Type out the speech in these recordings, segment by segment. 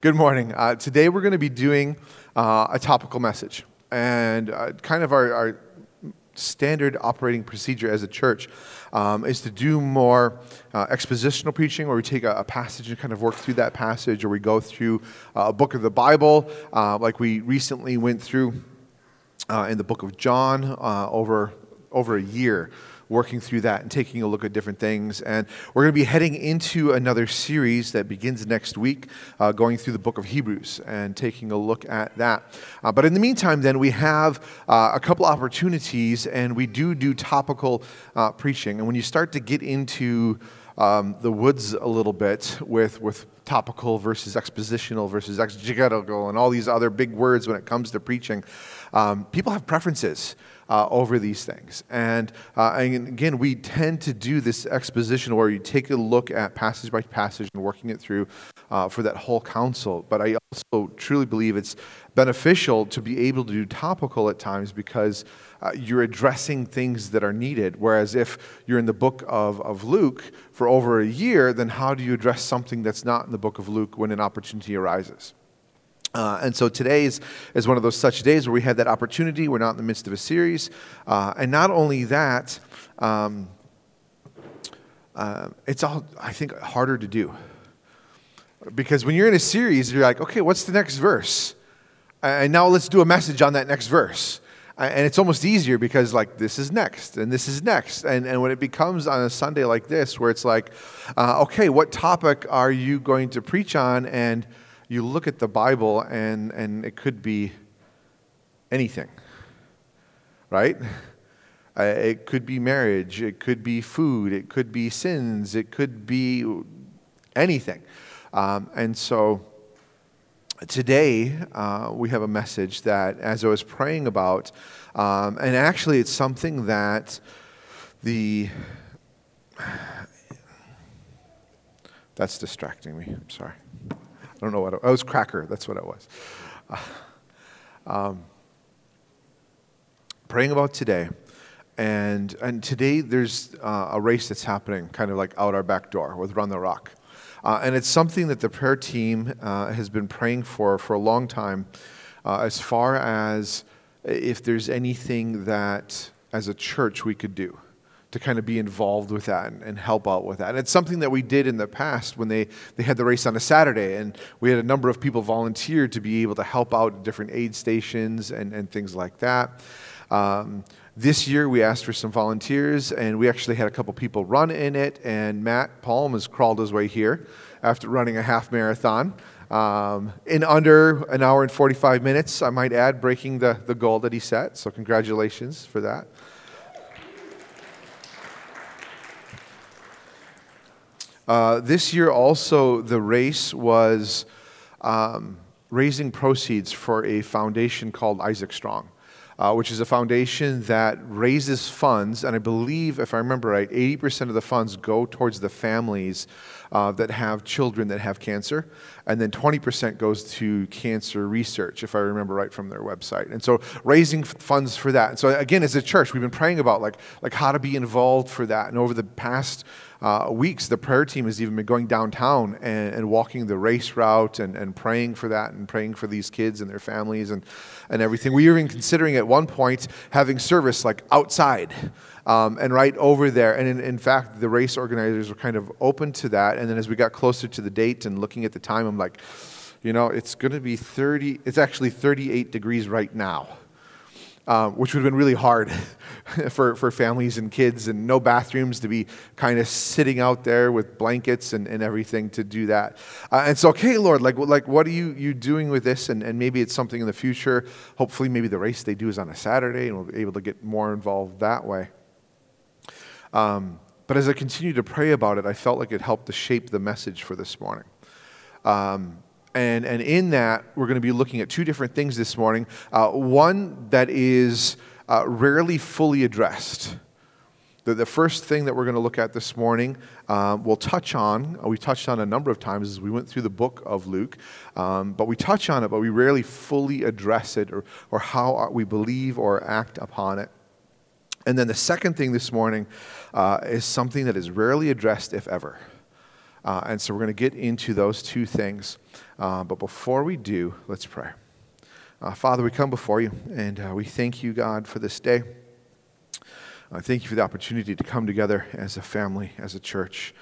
Good morning. Uh, today we're going to be doing uh, a topical message. And uh, kind of our, our, standard operating procedure as a church um, is to do more uh, expositional preaching where we take a, a, passage and kind of work through that passage, or we go through uh, a book of the Bible, uh, like we recently went through in the book of John over, over a year working through that and taking a look at different things. And we're going to be heading into another series that begins next week, uh, going through the book of Hebrews and taking a look at that. Uh, but in the meantime, then, we have uh, a couple opportunities, and we do do topical uh, preaching. And when you start to get into um, the woods a little bit with, with topical versus expositional versus exegetical and all these other big words when it comes to preaching, um, people have preferences uh, over these things. And, uh, and, again, we tend to do this exposition where you take a look at passage by passage and working it through uh, for that whole counsel. But I also truly believe it's beneficial to be able to do topical at times because uh, you're addressing things that are needed. Whereas if you're in the book of, of Luke for over a year, then how do you address something that's not in the book of Luke when an opportunity arises? Uh, and so today is, is one of those such days where we had that opportunity. We're not in the midst of a series. Uh, and not only that, um, uh, it's all, I think, harder to do. Because when you're in a series, you're like, okay, what's the next verse? And now let's do a message on that next verse. And it's almost easier because, like, this is next, and this is next. And, and when it becomes on a Sunday like this, where it's like, uh, okay, what topic are you going to preach on? And you look at the Bible and, and it could be anything, right? Uh, it could be marriage, it could be food, it could be sins, it could be anything. Um, and so today uh, we have a message that, as I was praying about, um, and actually it's something that the. That's distracting me. I'm sorry. I don't know what it, was. cracker. That's what it was. Uh, um, praying about today. And, and today there's uh, a race that's happening kind of like out our back door with Run the Rock. Uh, and it's something that the prayer team uh, has been praying for for a long time uh, as far as if there's anything that as a church we could do to kind of be involved with that and, and, help out with that. And it's something that we did in the past when they, they had the race on a Saturday, and we had a number of people volunteer to be able to help out at different aid stations and, and things like that. Um, this year, we asked for some volunteers, and we actually had a couple people run in it. And Matt Palm has crawled his way here after running a half marathon. Um, in under an hour and 45 minutes, I might add, breaking the, the goal that he set. So, congratulations for that. Uh, this year, also, the race was um, raising proceeds for a foundation called Isaac Strong, uh, which is a foundation that raises funds. And I believe, if I remember right, 80% of the funds go towards the families uh, that have children that have cancer. And then 20% goes to cancer research, if I remember right from their website. And so raising funds for that. And so, again, as a church, we've been praying about like, like how to be involved for that. And over the past uh, weeks, the prayer team has even been going downtown and, and walking the race route and, and praying for that and praying for these kids and their families and, and everything. We were even considering at one point having service like outside um, and right over there. And in, in, fact, the race organizers were kind of open to that. And then as we got closer to the date and looking at the time, I'm like, you know, it's going to be 30, it's actually 38 degrees right now um, which would have been really hard for, for families and kids, and no bathrooms to be kind of sitting out there with blankets and, and everything to do that. Uh, and so, okay, Lord, like, like what are you, you doing with this? And, and maybe it's something in the future. Hopefully, maybe the race they do is on a Saturday, and we'll be able to get more involved that way. Um, but as I continued to pray about it, I felt like it helped to shape the message for this morning. Um, and, and in that, we're going to be looking at two different things this morning. Uh, one that is uh, rarely fully addressed. The, the first thing that we're going to look at this morning, um, we'll touch on, uh, we touched on a number of times as we went through the book of Luke, um, but we touch on it, but we rarely fully address it or, or how we believe or act upon it. And then the second thing this morning uh, is something that is rarely addressed, if ever. Uh, and so we're going to get into those two things. Uh, but before we do, let's pray. Uh, Father, we come before you and uh, we thank you, God, for this day. Thank you for the opportunity to come together as a family, as a church,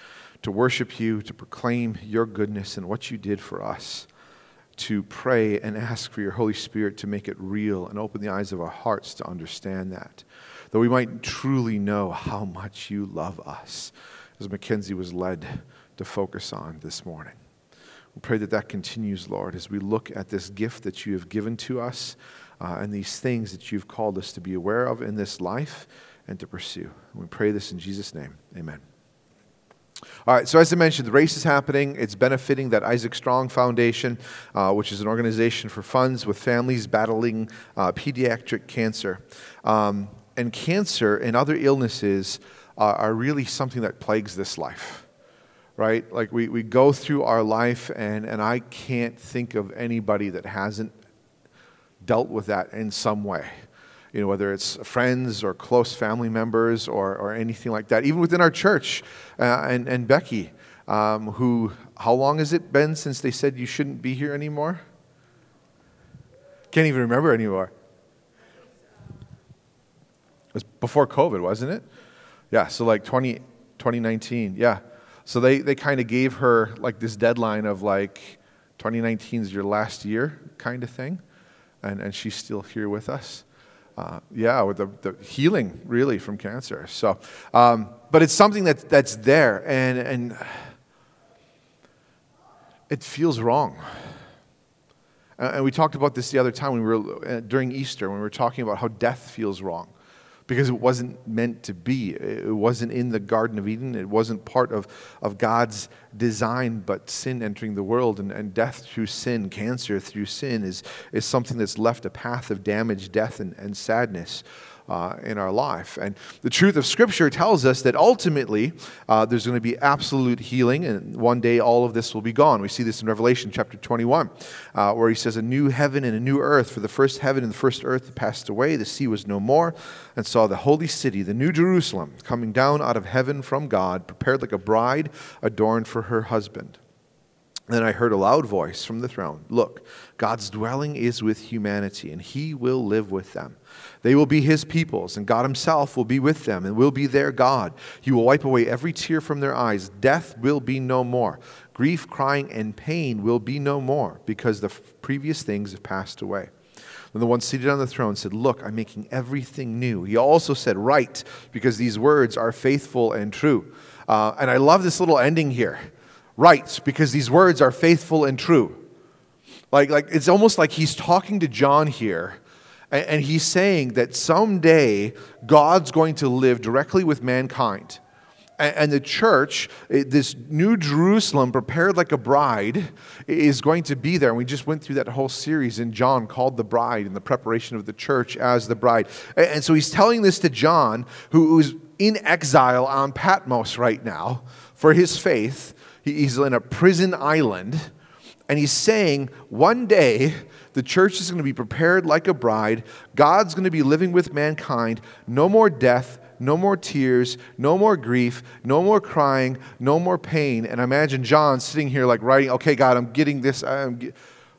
to worship you, to proclaim your goodness and what you did for us, to pray and ask for your Holy Spirit to make it real and open the eyes of our hearts to understand that, that we might truly know how much you love us, as Mackenzie was led to focus on this morning. We pray that that continues, Lord, as we look at this gift that you have given to us uh, and these things that you've called us to be aware of in this life and to pursue. And we pray this in Jesus' name. Amen. All right, so as I mentioned, the race is happening. It's benefiting that Isaac Strong Foundation, uh, which is an organization for funds with families battling uh, pediatric cancer. Um, and cancer and other illnesses are really something that plagues this life right? Like we, we go through our life, and, and I can't think of anybody that hasn't dealt with that in some way. You know, whether it's friends or close family members or, or anything like that. Even within our church, uh, and, and Becky, um, who, how long has it been since they said you shouldn't be here anymore? Can't even remember anymore. It was before COVID, wasn't it? Yeah, so like 20, 2019. Yeah. So they, they kind of gave her like this deadline of like 2019 is your last year kind of thing. And, and she's still here with us. Uh, yeah, with the, the healing really from cancer. So, um, but it's something that, that's there and, and it feels wrong. And we talked about this the other time when we were uh, during Easter when we were talking about how death feels wrong because it wasn't meant to be. It wasn't in the Garden of Eden. It wasn't part of, of God's design, but sin entering the world and, and death through sin, cancer through sin, is, is something that's left a path of damage, death, and, and sadness uh, in our life. And the truth of Scripture tells us that ultimately uh, there's going to be absolute healing, and one day all of this will be gone. We see this in Revelation chapter 21, uh, where he says, A new heaven and a new earth, for the first heaven and the first earth passed away, the sea was no more, and saw the holy city, the new Jerusalem, coming down out of heaven from God, prepared like a bride adorned for her husband. Then I heard a loud voice from the throne Look, God's dwelling is with humanity, and he will live with them. They will be his peoples, and God himself will be with them and will be their God. He will wipe away every tear from their eyes. Death will be no more. Grief, crying, and pain will be no more, because the previous things have passed away. Then the one seated on the throne said, Look, I'm making everything new. He also said, Write, because these words are faithful and true. Uh, and I love this little ending here. Write, because these words are faithful and true. Like, like it's almost like he's talking to John here and he's saying that someday God's going to live directly with mankind. And the church, eh, this new Jerusalem, prepared like a bride, is going to be there. And we just went through that whole series in John called The Bride and the preparation of the church as the bride. And so he's telling this to John, who's in exile on Patmos right now for his faith. He's in a prison island. And he's saying, one day, the church is going to be prepared like a bride. God's going to be living with mankind. No more death, no more tears, no more grief, no more crying, no more pain. And I imagine John sitting here like writing, okay, God, I'm getting this. I'm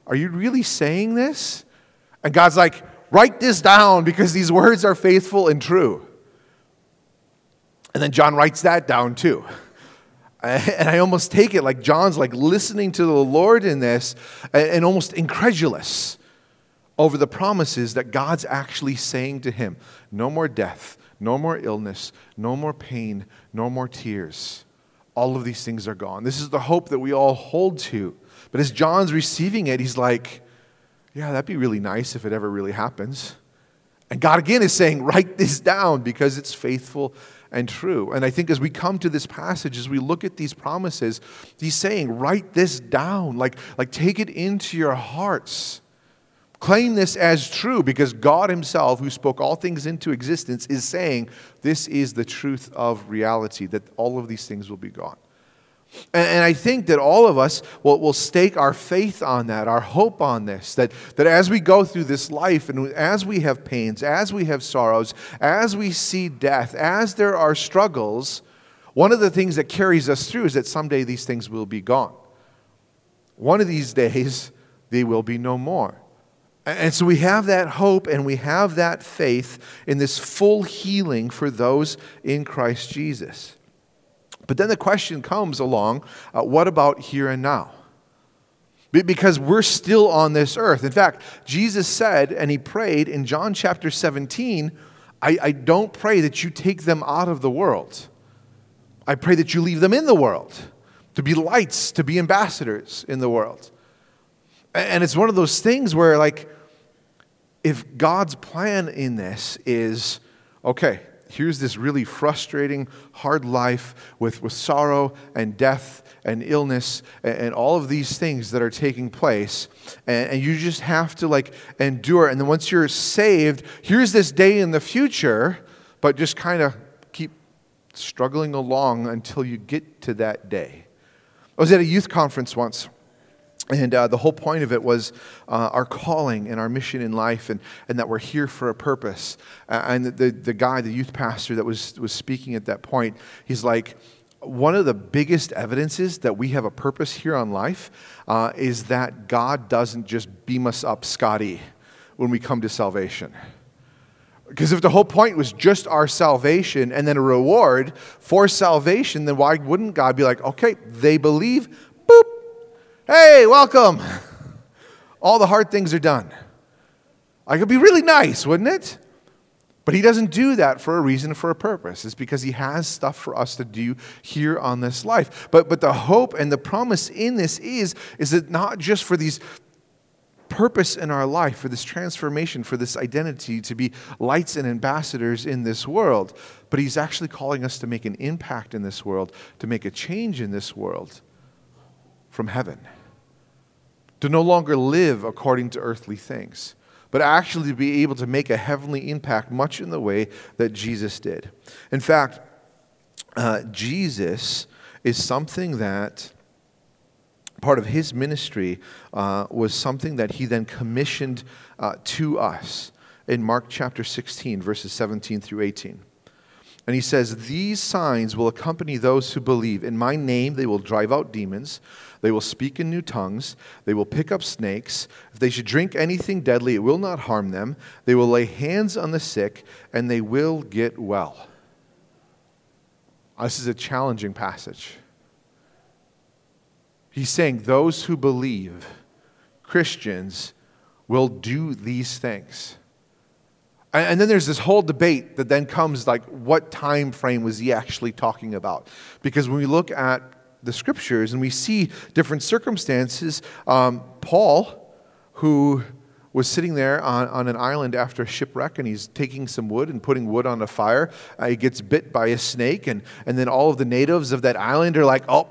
are you really saying this? And God's like, write this down because these words are faithful and true. And then John writes that down too. And I almost take it like John's like listening to the Lord in this and almost incredulous over the promises that God's actually saying to him no more death, no more illness, no more pain, no more tears. All of these things are gone. This is the hope that we all hold to. But as John's receiving it, he's like, yeah, that'd be really nice if it ever really happens. And God again is saying, write this down because it's faithful and true. And I think as we come to this passage, as we look at these promises, he's saying, write this down, like, like take it into your hearts. Claim this as true because God Himself, who spoke all things into existence, is saying this is the truth of reality, that all of these things will be gone. And, I think that all of us will, will stake our faith on that, our hope on this, that, that as we go through this life and as we have pains, as we have sorrows, as we see death, as there are struggles, One of the things that carries us through is that someday these things will be gone. One of these days, they will be no more. And so we have that hope and we have that faith in this full healing for those in Christ Jesus. But then the question comes along uh, what about here and now? Because we're still on this earth. In fact, Jesus said, and he prayed in John chapter 17, I, I don't pray that you take them out of the world. I pray that you leave them in the world to be lights, to be ambassadors in the world. And it's one of those things where, like, if God's plan in this is okay, here's this really frustrating, hard life with, with sorrow and death and illness and, and all of these things that are taking place, and, and you just have to like endure. And then once you're saved, here's this day in the future, but just kind of keep struggling along until you get to that day. I was at a youth conference once. And uh, the whole point of it was uh, our calling and our mission in life, and, and that we're here for a purpose. Uh, and the, the guy, the youth pastor that was, was speaking at that point, he's like, one of the biggest evidences that we have a purpose here on life uh, is that God doesn't just beam us up Scotty when we come to salvation. Because if the whole point was just our salvation and then a reward for salvation, then why wouldn't God be like, okay, they believe, Hey, welcome. All the hard things are done. I could be really nice, wouldn't it? But he doesn't do that for a reason, for a purpose. It's because he has stuff for us to do here on this life. But, but the hope and the promise in this is, is that not just for these purpose in our life, for this transformation, for this identity to be lights and ambassadors in this world, but he's actually calling us to make an impact in this world, to make a change in this world from heaven to no longer live according to earthly things, but actually to be able to make a heavenly impact, much in the way that Jesus did. In fact, uh, Jesus is something that part of his ministry uh, was something that he then commissioned uh, to us in Mark chapter 16, verses 17 through 18. And he says, These signs will accompany those who believe. In my name, they will drive out demons. They will speak in new tongues. They will pick up snakes. If they should drink anything deadly, it will not harm them. They will lay hands on the sick, and they will get well. This is a challenging passage. He's saying those who believe, Christians, will do these things. And then there's this whole debate that then comes like, what time frame was he actually talking about? Because when we look at the scriptures and we see different circumstances. Um, Paul, who was sitting there on, on an island after a shipwreck and he's taking some wood and putting wood on a fire. Uh, he gets bit by a snake, and, and then all of the natives of that island are like, oh,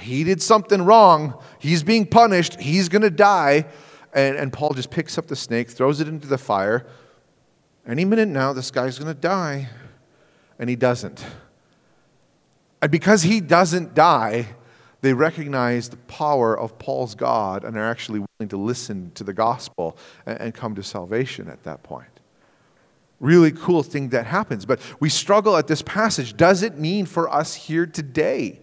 he did something wrong. He's being punished. He's going to die. And, and Paul just picks up the snake, throws it into the fire. Any minute now, this guy's going to die. And he doesn't. And because he doesn't die, they recognize the power of Paul's God and are actually willing to listen to the gospel and, come to salvation at that point. Really cool thing that happens. But we struggle at this passage. Does it mean for us here today?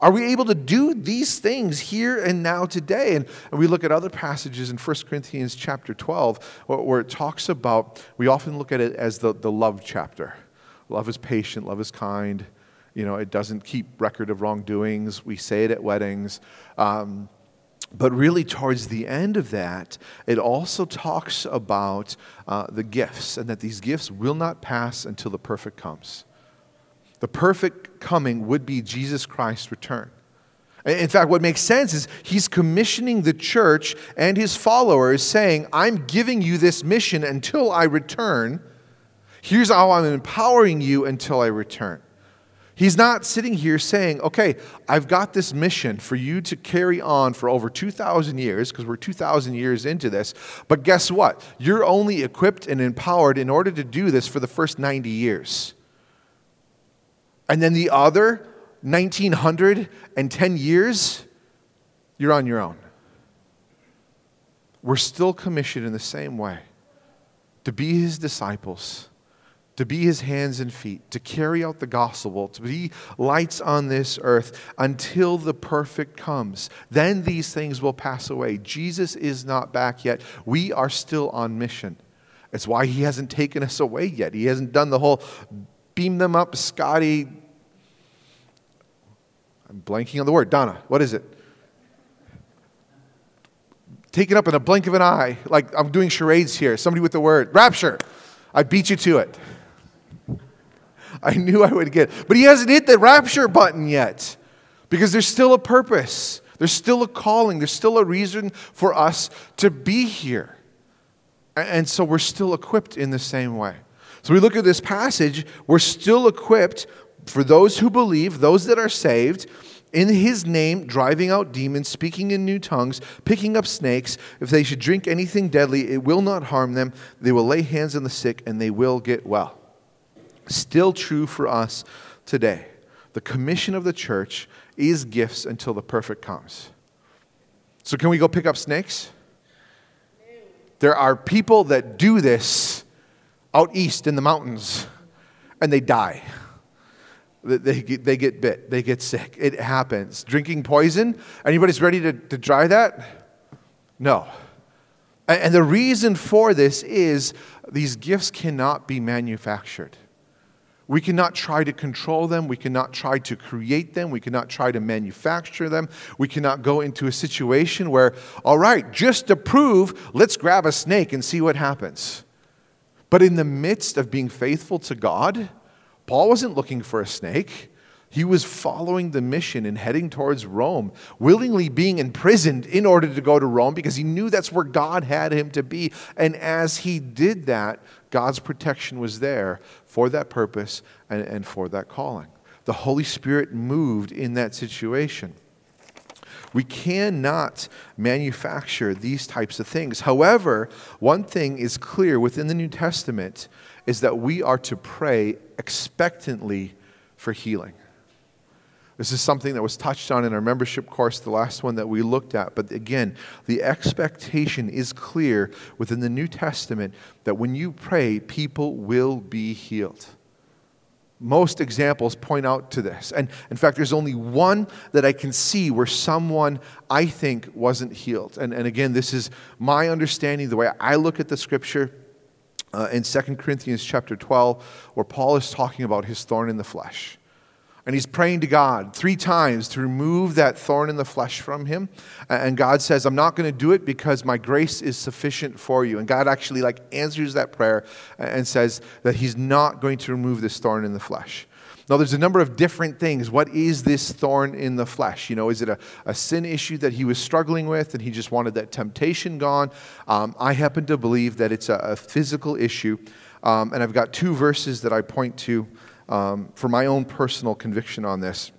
Are we able to do these things here and now today? And, and we look at other passages in 1 Corinthians chapter 12 where, where, it talks about, we often look at it as the, the love chapter. Love is patient, love is kind, you know, it doesn't keep record of wrongdoings. We say it at weddings. Um, but really, towards the end of that, it also talks about uh, the gifts and that these gifts will not pass until the perfect comes. The perfect coming would be Jesus Christ's return. In fact, what makes sense is he's commissioning the church and his followers, saying, I'm giving you this mission until I return. Here's how I'm empowering you until I return. He's not sitting here saying, okay, I've got this mission for you to carry on for over 2,000 years, because we're 2,000 years into this. But guess what? You're only equipped and empowered in order to do this for the first 90 years. And then the other 1,910 years, you're on your own. We're still commissioned in the same way to be his disciples to be his hands and feet, to carry out the gospel, to be lights on this earth until the perfect comes. Then these things will pass away. Jesus is not back yet. We are still on mission. It's why he hasn't taken us away yet. He hasn't done the whole beam them up, Scotty. I'm blanking on the word. Donna, what is it? Taken up in a blink of an eye, like I'm doing charades here. Somebody with the word rapture. I beat you to it. I knew I would get. But he hasn't hit the rapture button yet because there's still a purpose. There's still a calling. There's still a reason for us to be here. And so we're still equipped in the same way. So we look at this passage, we're still equipped for those who believe, those that are saved, in his name, driving out demons, speaking in new tongues, picking up snakes. If they should drink anything deadly, it will not harm them. They will lay hands on the sick and they will get well. Still true for us today. The commission of the church is gifts until the perfect comes. So, can we go pick up snakes? There are people that do this out east in the mountains and they die. They they get bit, they get sick. It happens. Drinking poison, anybody's ready to, to try that? No. And the reason for this is these gifts cannot be manufactured. We cannot try to control them. We cannot try to create them. We cannot try to manufacture them. We cannot go into a situation where, all right, just to prove, let's grab a snake and see what happens. But in the midst of being faithful to God, Paul wasn't looking for a snake. He was following the mission and heading towards Rome, willingly being imprisoned in order to go to Rome because he knew that's where God had him to be. And as he did that, God's protection was there for that purpose and, and for that calling. The Holy Spirit moved in that situation. We cannot manufacture these types of things. However, one thing is clear within the New Testament is that we are to pray expectantly for healing. This is something that was touched on in our membership course, the last one that we looked at. But again, the expectation is clear within the New Testament that when you pray, people will be healed. Most examples point out to this. And in fact, there's only one that I can see where someone I think wasn't healed. And, and again, this is my understanding, the way I look at the scripture. Uh, in 2 Corinthians chapter 12, where Paul is talking about his thorn in the flesh and he's praying to God three times to remove that thorn in the flesh from him. And God says, I'm not going to do it because my grace is sufficient for you. And God actually like answers that prayer and says that he's not going to remove this thorn in the flesh. Now, there's a number of different things. What is this thorn in the flesh? You know, is it a, a sin issue that he was struggling with and he just wanted that temptation gone? Um, I happen to believe that it's a, a physical issue. Um, and I've got two verses that I point to um, for my own personal conviction on this.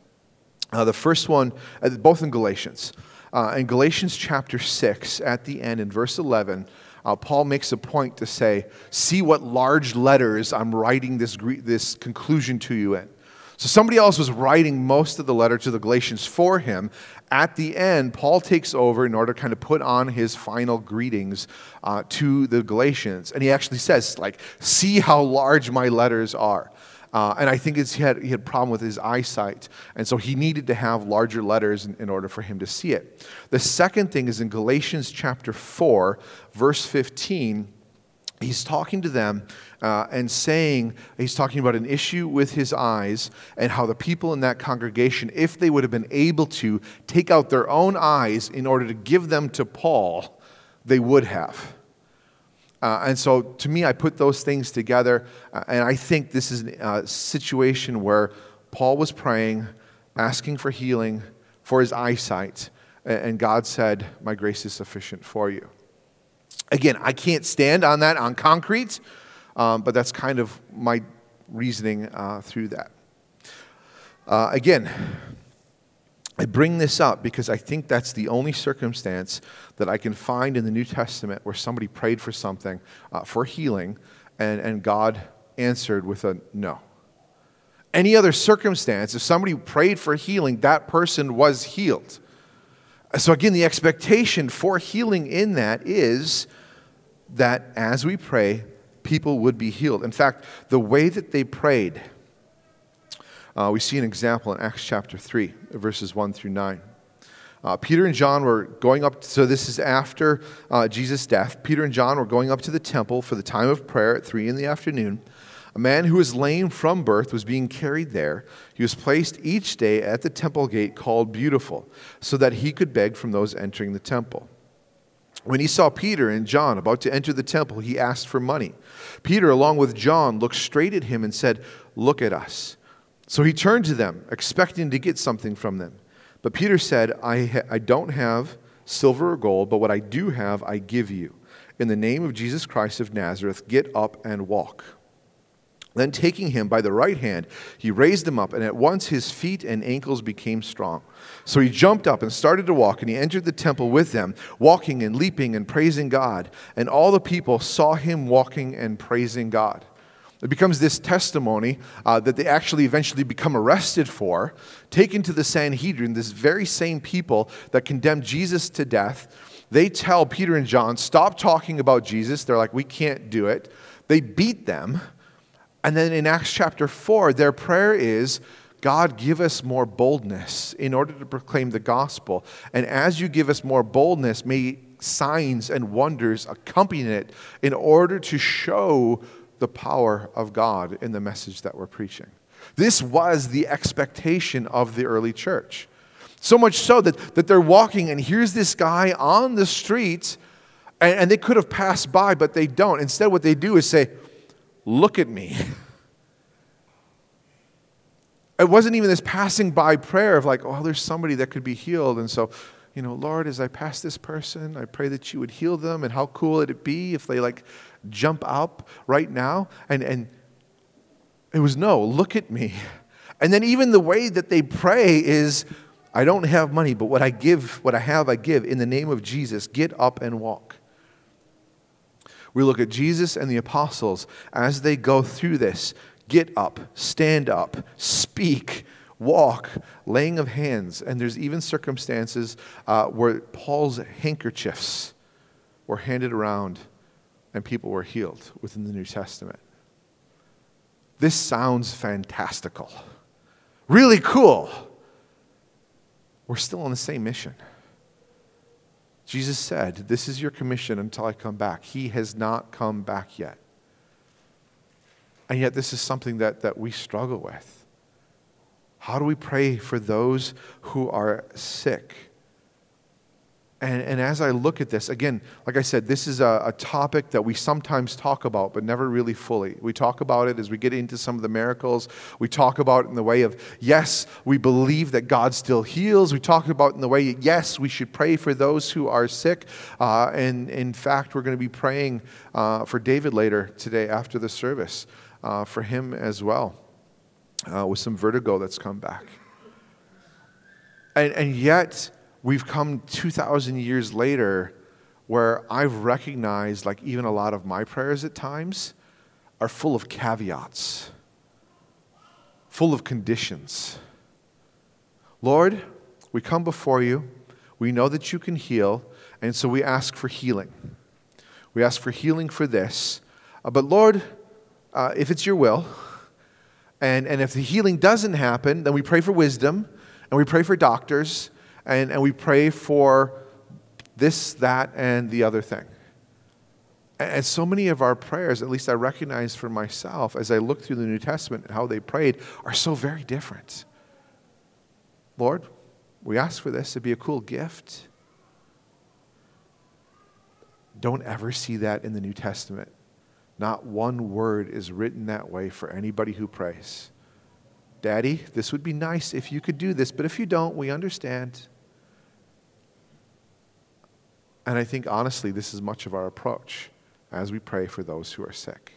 Uh, the first one, uh, both in Galatians. Uh, in Galatians chapter 6, at the end, in verse 11, uh, Paul makes a point to say, See what large letters I'm writing this, this conclusion to you in. So somebody else was writing most of the letter to the Galatians for him. At the end, Paul takes over in order to kind of put on his final greetings uh, to the Galatians. And he actually says, like, see how large my letters are. Uh, and I think he had, he had a problem with his eyesight. And so he needed to have larger letters in, in order for him to see it. The second thing is in Galatians chapter 4, verse 15 he's talking to them uh, and saying, he's talking about an issue with his eyes and how the people in that congregation, if they would have been able to take out their own eyes in order to give them to Paul, they would have. Uh, and so to me, I put those things together, uh, and I think this is a situation where Paul was praying, asking for healing for his eyesight, and God said, My grace is sufficient for you. Again, I can't stand on that on concrete, um, but that's kind of my reasoning uh, through that. Uh, again, I bring this up because I think that's the only circumstance that I can find in the New Testament where somebody prayed for something uh, for healing and, and God answered with a no. Any other circumstance, if somebody prayed for healing, that person was healed. So, again, the expectation for healing in that is that as we pray, people would be healed. In fact, the way that they prayed, uh, we see an example in Acts chapter 3, verses 1 through 9. Uh, Peter and John were going up, so this is after uh, Jesus' death. Peter and John were going up to the temple for the time of prayer at 3 in the afternoon. A man who was lame from birth was being carried there. He was placed each day at the temple gate called Beautiful, so that he could beg from those entering the temple. When he saw Peter and John about to enter the temple, he asked for money. Peter, along with John, looked straight at him and said, Look at us. So he turned to them, expecting to get something from them. But Peter said, I, ha- I don't have silver or gold, but what I do have, I give you. In the name of Jesus Christ of Nazareth, get up and walk. Then, taking him by the right hand, he raised him up, and at once his feet and ankles became strong. So he jumped up and started to walk, and he entered the temple with them, walking and leaping and praising God. And all the people saw him walking and praising God. It becomes this testimony uh, that they actually eventually become arrested for, taken to the Sanhedrin, this very same people that condemned Jesus to death. They tell Peter and John, stop talking about Jesus. They're like, we can't do it. They beat them and then in Acts chapter 4, their prayer is, God, give us more boldness in order to proclaim the gospel. And as you give us more boldness, may signs and wonders accompany it in order to show the power of God in the message that we're preaching. This was the expectation of the early church. So much so that, that they're walking, and here's this guy on the street, and, and they could have passed by, but they don't. Instead, what they do is say, Look at me. It wasn't even this passing by prayer of like, oh, there's somebody that could be healed. And so, you know, Lord, as I pass this person, I pray that you would heal them. And how cool would it be if they like jump up right now? And, and it was no, look at me. And then even the way that they pray is, I don't have money, but what I give, what I have, I give. In the name of Jesus, get up and walk. We look at Jesus and the apostles as they go through this. Get up, stand up, speak, walk, laying of hands. And there's even circumstances uh, where Paul's handkerchiefs were handed around and people were healed within the New Testament. This sounds fantastical. Really cool. We're still on the same mission. Jesus said, This is your commission until I come back. He has not come back yet. And yet, this is something that, that we struggle with. How do we pray for those who are sick? And, and as I look at this, again, like I said, this is a, a, topic that we sometimes talk about, but never really fully. We talk about it as we get into some of the miracles. We talk about it in the way of, yes, we believe that God still heals. We talk about it in the way, yes, we should pray for those who are sick. Uh, and in fact, we're going to be praying uh, for David later today after the service, uh, for him as well, uh, with some vertigo that's come back. And, and yet, we've come 2,000 years later where I've recognized, like, even a lot of my prayers at times are full of caveats, full of conditions. Lord, we come before you. We know that you can heal, and so we ask for healing. We ask for healing for this. Uh, but Lord, uh, if it's your will, and, and if the healing doesn't happen, then we pray for wisdom, and we pray for doctors, and, and we pray for this, that, and the other thing. And so many of our prayers, at least I recognize for myself as I look through the New Testament and how they prayed, are so very different. Lord, we ask for this to be a cool gift. Don't ever see that in the New Testament. Not one word is written that way for anybody who prays. Daddy, this would be nice if you could do this, but if you don't, we understand. And I think, honestly, this is much of our approach as we pray for those who are sick.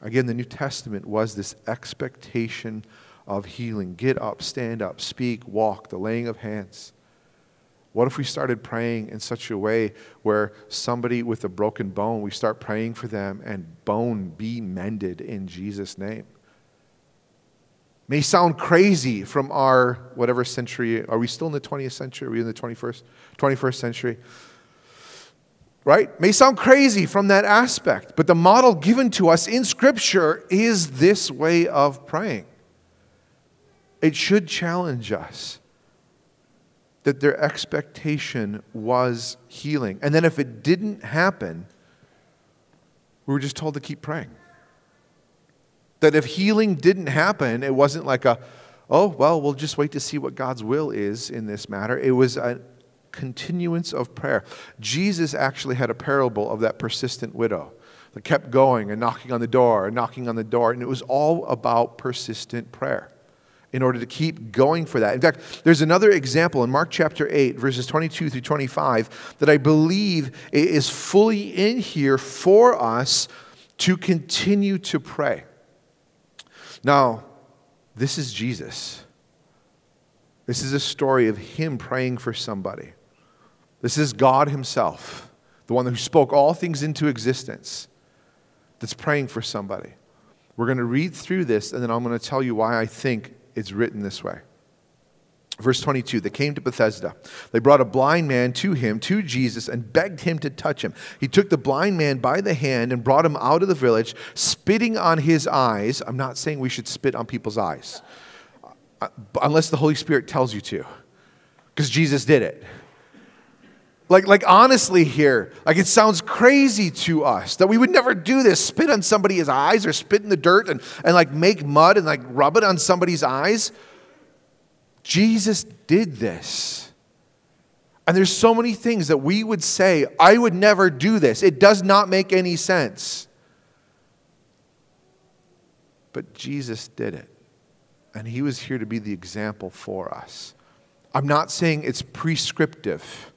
Again, the New Testament was this expectation of healing. Get up, stand up, speak, walk, the laying of hands. What if we started praying in such a way where somebody with a broken bone, we start praying for them and bone be mended in Jesus' name? May sound crazy from our whatever century. Are we still in the 20th century? Are we in the 21st, 21st century? Right? May sound crazy from that aspect, but the model given to us in Scripture is this way of praying. It should challenge us that their expectation was healing. And then if it didn't happen, we were just told to keep praying. That if healing didn't happen, it wasn't like a, oh, well, we'll just wait to see what God's will is in this matter. It was a continuance of prayer. Jesus actually had a parable of that persistent widow that kept going and knocking on the door and knocking on the door, and it was all about persistent prayer in order to keep going for that. In fact, there's another example in Mark chapter 8, verses 22 through 25, that I believe is fully in here for us to continue to pray. Now, this is Jesus. This is a story of him praying for somebody. This is God Himself, the one who spoke all things into existence, that's praying for somebody. We're going to read through this, and then I'm going to tell you why I think it's written this way. Verse 22 They came to Bethsaida. They brought a blind man to him, to Jesus, and begged him to touch him. He took the blind man by the hand and brought him out of the village, spitting on his eyes. I'm not saying we should spit on people's eyes, uh, unless the Holy Spirit tells you to, because Jesus did it. Like, like honestly here, like it sounds crazy to us that we would never do this, spit on somebody's eyes or spit in the dirt and, and like make mud and like rub it on somebody's eyes. Jesus did this. And there's so many things that we would say, I would never do this. It does not make any sense. But Jesus did it. And he was here to be the example for us. I'm not saying it's prescriptive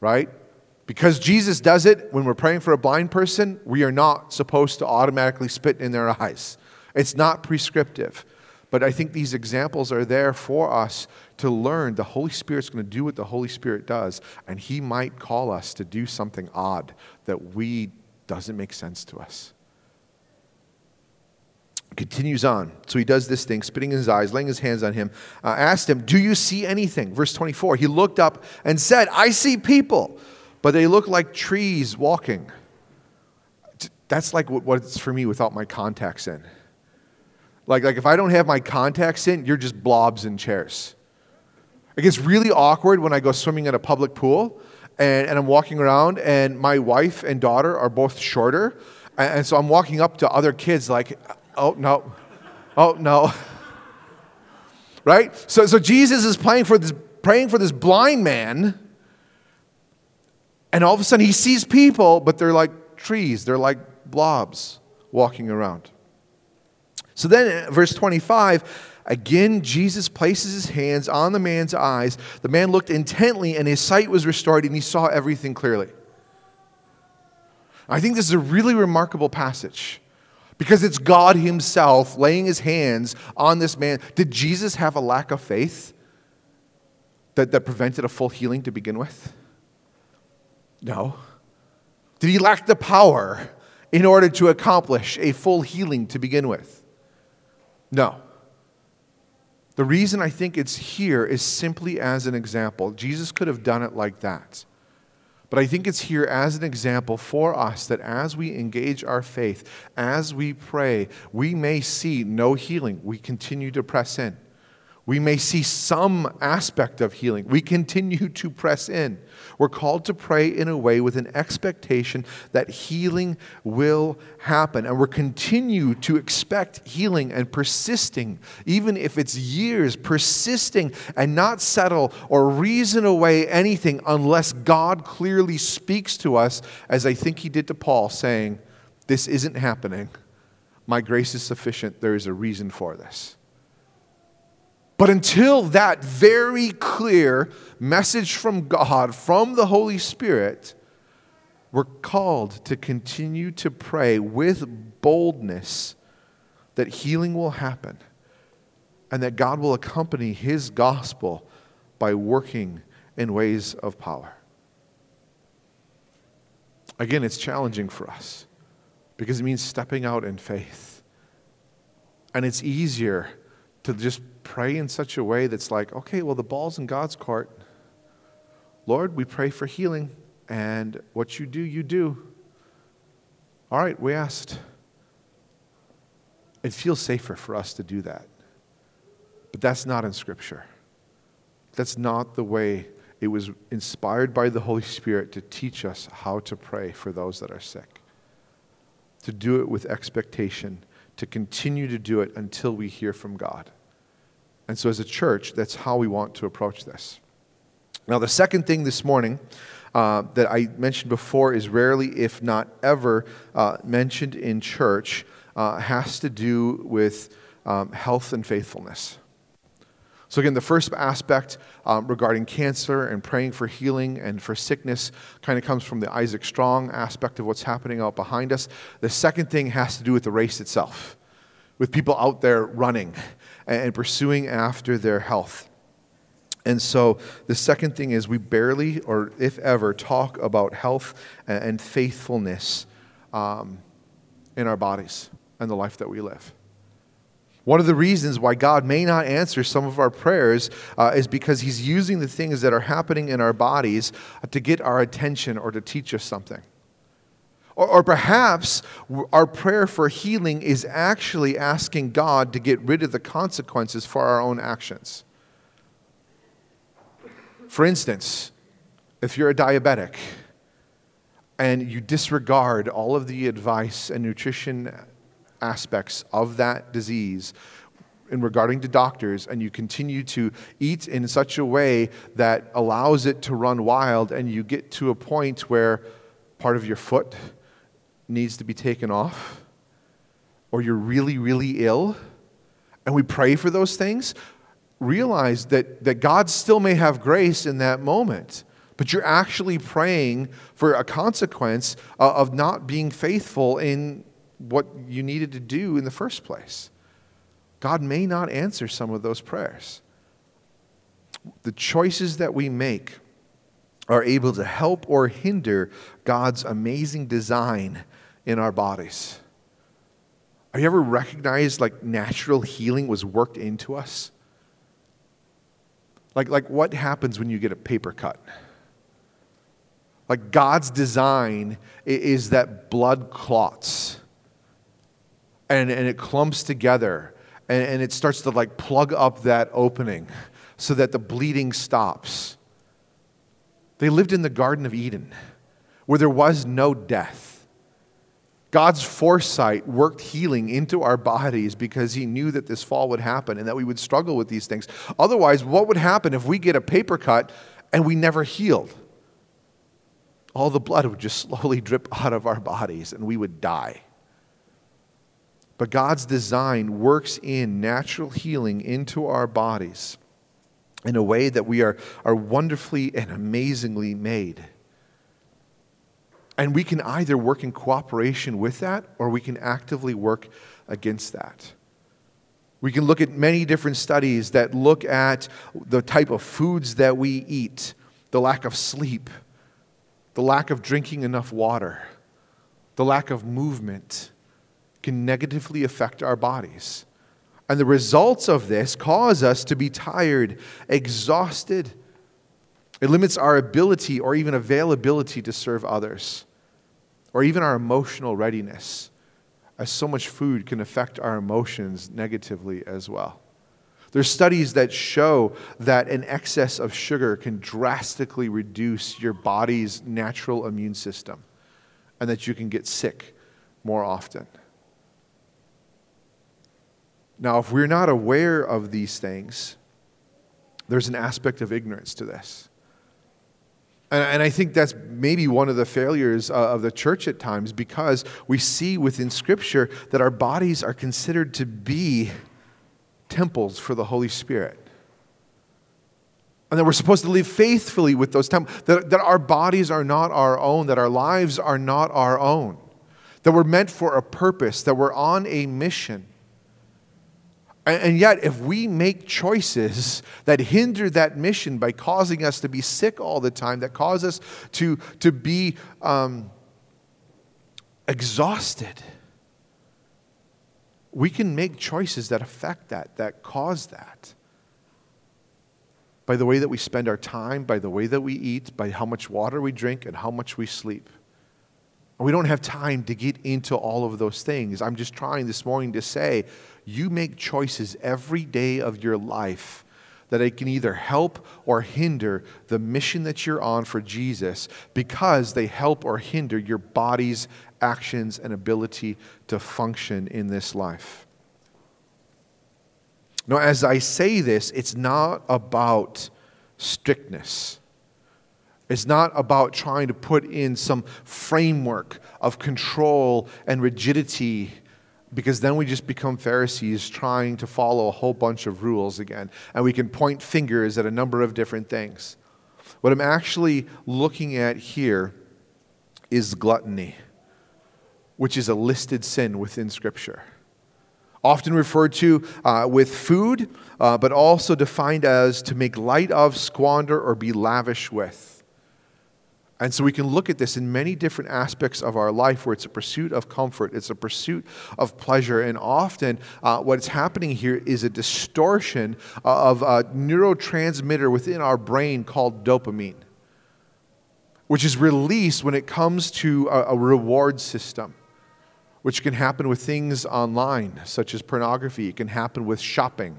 right? Because Jesus does it when we're praying for a blind person, we are not supposed to automatically spit in their eyes. It's not prescriptive. But I think these examples are there for us to learn the Holy Spirit's going to do what the Holy Spirit does, and He might call us to do something odd that we doesn't make sense to us. Continues on. So he does this thing, spitting in his eyes, laying his hands on him, uh, asked him, Do you see anything? Verse 24. He looked up and said, I see people, but they look like trees walking. That's like what it's for me without my contacts in. Like, like if I don't have my contacts in, you're just blobs in chairs. It gets really awkward when I go swimming at a public pool and, and I'm walking around and my wife and daughter are both shorter. And, and so I'm walking up to other kids like, oh, no. Oh, no. right? So, so Jesus is praying for, this, praying for this blind man, and all of a sudden he sees people, but they're like trees, they're like blobs walking around. So then, uh, verse 25, again, Jesus places his hands on the man's eyes. The man looked intently, and his sight was restored, and he saw everything clearly. I think this is a really remarkable passage because it's God Himself laying His hands on this man. Did Jesus have a lack of faith that, that prevented a full healing to begin with? No. Did He lack the power in order to accomplish a full healing to begin with? No. The reason I think it's here is simply as an example. Jesus could have done it like that. But I think it's here as an example for us that as we engage our faith, as we pray, we may see no healing. We continue to press in. We may see some aspect of healing. We continue to press in. We're called to pray in a way with an expectation that healing will happen. And we're continue to expect healing and persisting, even if it's years, persisting and not settle or reason away anything unless God clearly speaks to us, as I think he did to Paul, saying, This isn't happening. My grace is sufficient. There is a reason for this. But until that very clear message from God, from the Holy Spirit, we're called to continue to pray with boldness that healing will happen and that God will accompany His gospel by working in ways of power. Again, it's challenging for us because it means stepping out in faith. And it's easier to just pray in such a way that's like, okay, well, the ball's in God's court. Lord, we pray for healing. and what you do, you do. All right, we asked. It feels safer for us to do that. But that's not in Scripture. That's not the way it was inspired by the Holy Spirit to teach us how to pray for those that are sick. To do it with expectation, to continue to do it until we hear from God. And so, as a church, that's how we want to approach this. Now, the second thing this morning uh, that I mentioned before is rarely, if not ever, uh, mentioned in church uh, has to do with um, health and faithfulness. So, again, the first aspect um, regarding cancer and praying for healing and for sickness kind of comes from the Isaac Strong aspect of what's happening out behind us. The second thing has to do with the race itself, with people out there running and pursuing after their health. And so the second thing is we barely, or if ever, talk about health and faithfulness um, in our bodies and the life that we live. One of the reasons why God may not answer some of our prayers uh, is because He's using the things that are happening in our bodies to get our attention or to teach us something. Or, or perhaps our prayer for healing is actually asking God to get rid of the consequences for our own actions. For instance, if you're a diabetic and you disregard all of the advice and nutrition aspects of that disease in regarding to doctors and you continue to eat in such a way that allows it to run wild and you get to a point where part of your foot needs to be taken off or you're really really ill and we pray for those things realize that, that god still may have grace in that moment but you're actually praying for a consequence uh, of not being faithful in what you needed to do in the first place. God may not answer some of those prayers. The choices that we make are able to help or hinder God's amazing design in our bodies. Have you ever recognized like natural healing was worked into us? Like, like what happens when you get a paper cut? Like God's design is that blood clots and, and it clumps together and, and it starts to like plug up that opening so that the bleeding stops. They lived in the Garden of Eden where there was no death. God's foresight worked healing into our bodies because He knew that this fall would happen and that we would struggle with these things. Otherwise, what would happen if we get a paper cut and we never healed? All the blood would just slowly drip out of our bodies and we would die. But God's design works in natural healing into our bodies in a way that we are, are wonderfully and amazingly made. And we can either work in cooperation with that or we can actively work against that. We can look at many different studies that look at the type of foods that we eat, the lack of sleep, the lack of drinking enough water, the lack of movement can negatively affect our bodies. And the results of this cause us to be tired, exhausted. It limits our ability or even availability to serve others, or even our emotional readiness, as so much food can affect our emotions negatively as well. There's studies that show that an excess of sugar can drastically reduce your body's natural immune system and that you can get sick more often. Now, if we're not aware of these things, there's an aspect of ignorance to this. And, and I think that's maybe one of the failures uh, of the church at times because we see within Scripture that our bodies are considered to be temples for the Holy Spirit. And that we're supposed to live faithfully with those temples, that, that our bodies are not our own, that our lives are not our own, that we're meant for a purpose, that we're on a mission. And yet, if we make choices that hinder that mission by causing us to be sick all the time, that cause us to, to be um, exhausted, we can make choices that affect that, that cause that. by the way that we spend our time, by the way that we eat, by how much water we drink, and how much we sleep. We don't have time to get into all of those things. I'm just trying this morning to say you make choices every day of your life that it can either help or hinder the mission that you're on for Jesus because they help or hinder your body's actions and ability to function in this life. Now, as I say this, it's not about strictness. It's not about trying to put in some framework of control and rigidity because then we just become Pharisees trying to follow a whole bunch of rules again. And we can point fingers at a number of different things. What I'm actually looking at here is gluttony, which is a listed sin within Scripture. Often referred to uh, with food, uh, but also defined as to make light of, squander, or be lavish with. And so we can look at this in many different aspects of our life where it's a pursuit of comfort, it's a pursuit of pleasure. And often uh, what's happening here is a distortion of a neurotransmitter within our brain called dopamine, which is released when it comes to a, a reward system. Which can happen with things online, such as pornography. It can happen with shopping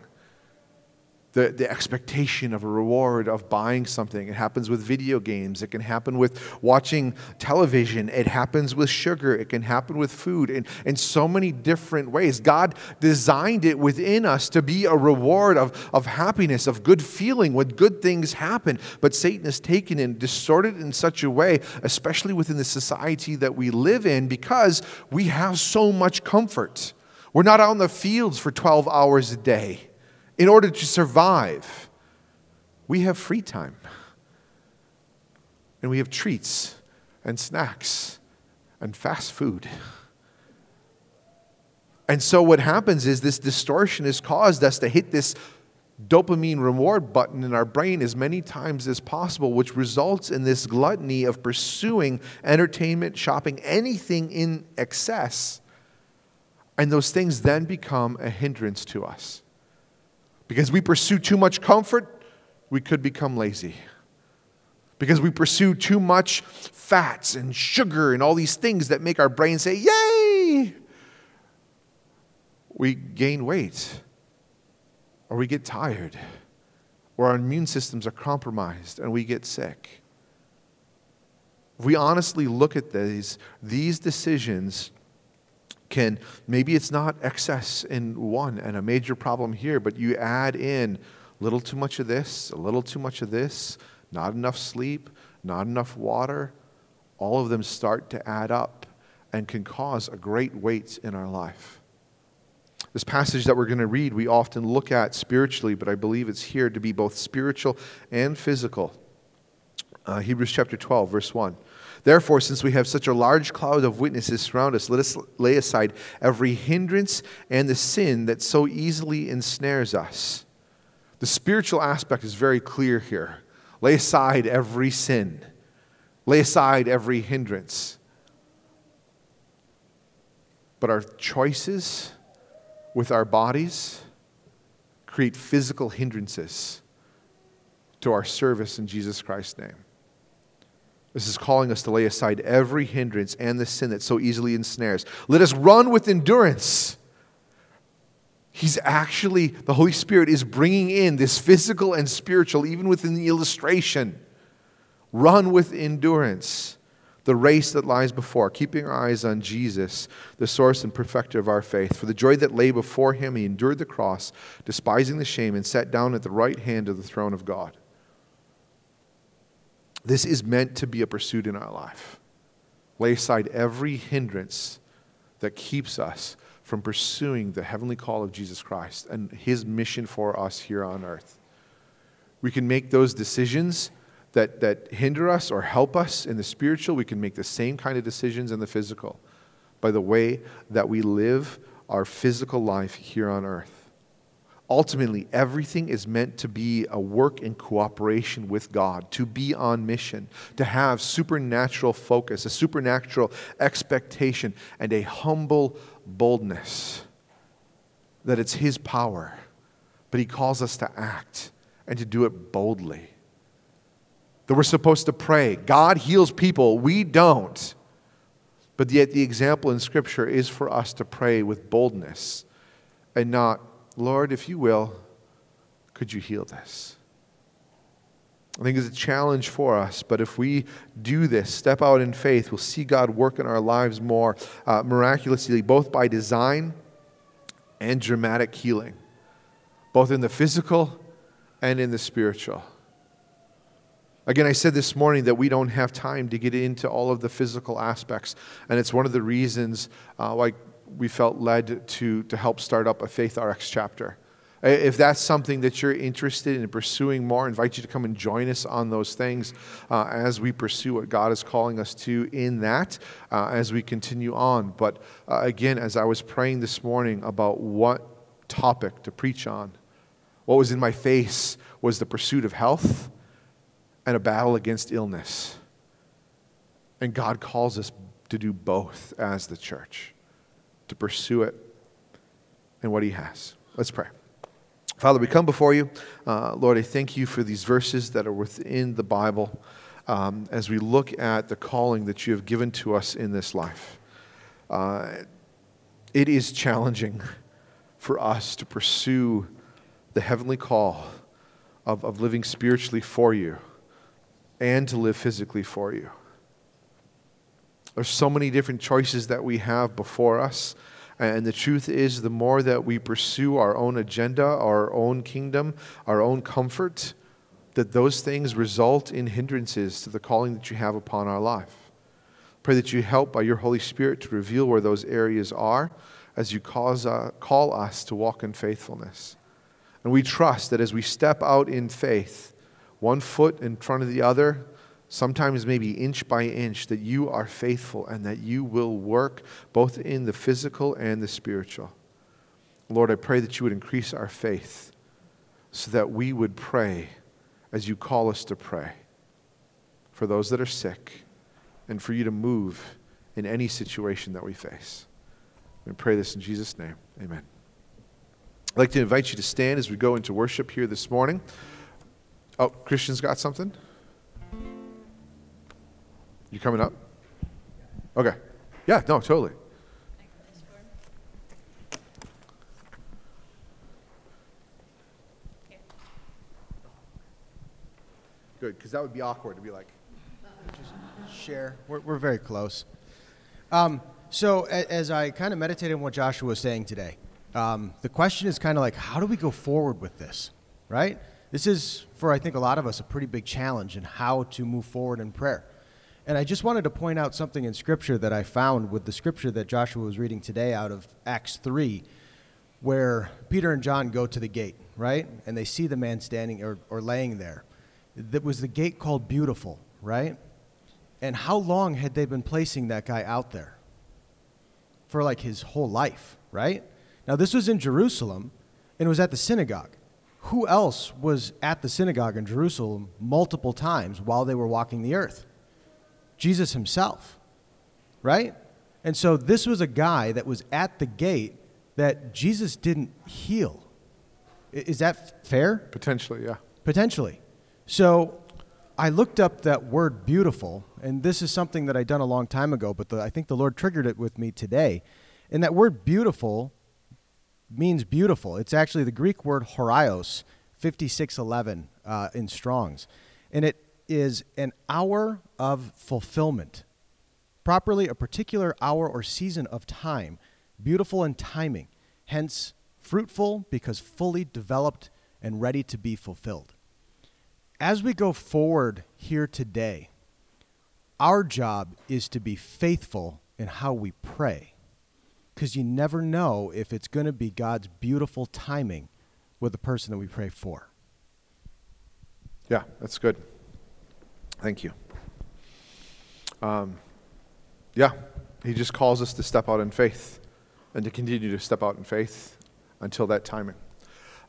the, the expectation of a reward of buying something. It happens with video games. It can happen with watching television. It happens with sugar. It can happen with food in, in so many different ways. God designed it within us to be a reward of, of happiness, of good feeling when good things happen. But Satan has taken and distorted it in such a way, especially within the society that we live in, because we have so much comfort. We're not out in the fields for 12 hours a day in order to survive, we have free time. And we have treats and snacks and fast food. And so, what happens is this distortion has caused us to hit this dopamine reward button in our brain as many times as possible, which results in this gluttony of pursuing entertainment, shopping, anything in excess. And those things then become a hindrance to us. Because we pursue too much comfort, we could become lazy. Because we pursue too much fats and sugar and all these things that make our brain say, Yay! We gain weight, or we get tired, or our immune systems are compromised and we get sick. If we honestly look at these, these decisions can maybe it's not excess in one and a major problem here, but you add in a little too much of this, a little too much of this, not enough sleep, not enough water. All of them start to add up and can cause a great weight in our life. This passage that we're going to read, we often look at spiritually, but I believe it's here to be both spiritual and physical. Uh, Hebrews chapter 12, verse 1. Therefore, since we have such a large cloud of witnesses surround us, let us lay aside every hindrance and the sin that so easily ensnares us. The spiritual aspect is very clear here. Lay aside every sin, lay aside every hindrance. But our choices with our bodies create physical hindrances to our service in Jesus Christ's name. This is calling us to lay aside every hindrance and the sin that so easily ensnares. Let us run with endurance. He's actually, the Holy Spirit is bringing in this physical and spiritual, even within the illustration. Run with endurance the race that lies before, keeping our eyes on Jesus, the source and perfecter of our faith. For the joy that lay before him, he endured the cross, despising the shame, and sat down at the right hand of the throne of God. This is meant to be a pursuit in our life. Lay aside every hindrance that keeps us from pursuing the heavenly call of Jesus Christ and his mission for us here on earth. We can make those decisions that, that hinder us or help us in the spiritual. We can make the same kind of decisions in the physical by the way that we live our physical life here on earth ultimately, everything is meant to be a work in cooperation with God, to be on mission, to have supernatural focus, a supernatural expectation, and a humble boldness that it's His power. But He calls us to act and to do it boldly. That we're supposed to pray. God heals people, we don't. But yet, the example in Scripture is for us to pray with boldness and not, Lord, if you will, could you heal this? I think it's a challenge for us, but if we do this, step out in faith, we'll see God work in our lives more uh, miraculously, both by design and dramatic healing, both in the physical and in the spiritual. Again, I said this morning that we don't have time to get into all of the physical aspects, and it's one of the reasons uh, why we felt led to, to help start up a Faith RX chapter. If that's something that you're interested in pursuing more, I invite you to come and join us on those things uh, as we pursue what God is calling us to in that uh, as we continue on. But uh, again, as I was praying this morning about what topic to preach on, what was in my face was the pursuit of health and a battle against illness. And God calls us to do both as the church, to pursue it and what He has. Let's pray. Father, we come before you. Uh, Lord, I thank you for these verses that are within the Bible um, as we look at the calling that you have given to us in this life. Uh, it is challenging for us to pursue the heavenly call of, of living spiritually for you and to live physically for you. There's so many different choices that we have before us. And the truth is, the more that we pursue our own agenda, our own kingdom, our own comfort, that those things result in hindrances to the calling that you have upon our life. Pray that you help by your Holy Spirit to reveal where those areas are as you cause, uh, call us to walk in faithfulness. And we trust that as we step out in faith, one foot in front of the other, sometimes maybe inch by inch, that you are faithful and that you will work both in the physical and the spiritual. Lord, I pray that you would increase our faith so that we would pray as you call us to pray for those that are sick and for you to move in any situation that we face. We pray this in Jesus' name. Amen. I'd like to invite you to stand as we go into worship here this morning. Oh, Christian's got something? You coming up? Okay. Yeah, no, totally. Good, because that would be awkward to be like. Just share. We're, we're very close. Um, so, a, as I kind of meditated on what Joshua was saying today, um, the question is kind of like, how do we go forward with this, right? This is, for I think a lot of us, a pretty big challenge in how to move forward in prayer. And I just wanted to point out something in Scripture that I found with the Scripture that Joshua was reading today out of Acts 3, where Peter and John go to the gate, right? And they see the man standing or, or laying there. That was the gate called Beautiful, right? And how long had they been placing that guy out there? For like his whole life, right? Now, this was in Jerusalem, and it was at the synagogue. Who else was at the synagogue in Jerusalem multiple times while they were walking the earth? Jesus himself, right? And so this was a guy that was at the gate that Jesus didn't heal. Is that fair? Potentially, yeah. Potentially. So I looked up that word beautiful, and this is something that I'd done a long time ago, but the, I think the Lord triggered it with me today. And that word beautiful means beautiful. It's actually the Greek word horaios, 5611 uh, in Strong's. And it is an hour of fulfillment, properly a particular hour or season of time, beautiful in timing, hence fruitful because fully developed and ready to be fulfilled. As we go forward here today, our job is to be faithful in how we pray because you never know if it's going to be God's beautiful timing with the person that we pray for. Yeah, that's good. Thank you. Um, yeah, he just calls us to step out in faith and to continue to step out in faith until that timing.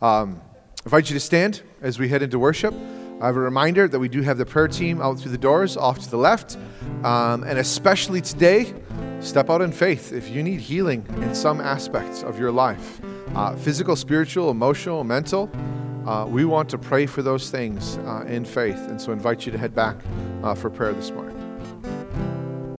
Um, I invite you to stand as we head into worship. I have a reminder that we do have the prayer team out through the doors off to the left. Um, and especially today, step out in faith if you need healing in some aspects of your life uh, physical, spiritual, emotional, mental. Uh, we want to pray for those things uh, in faith. And so invite you to head back uh, for prayer this morning.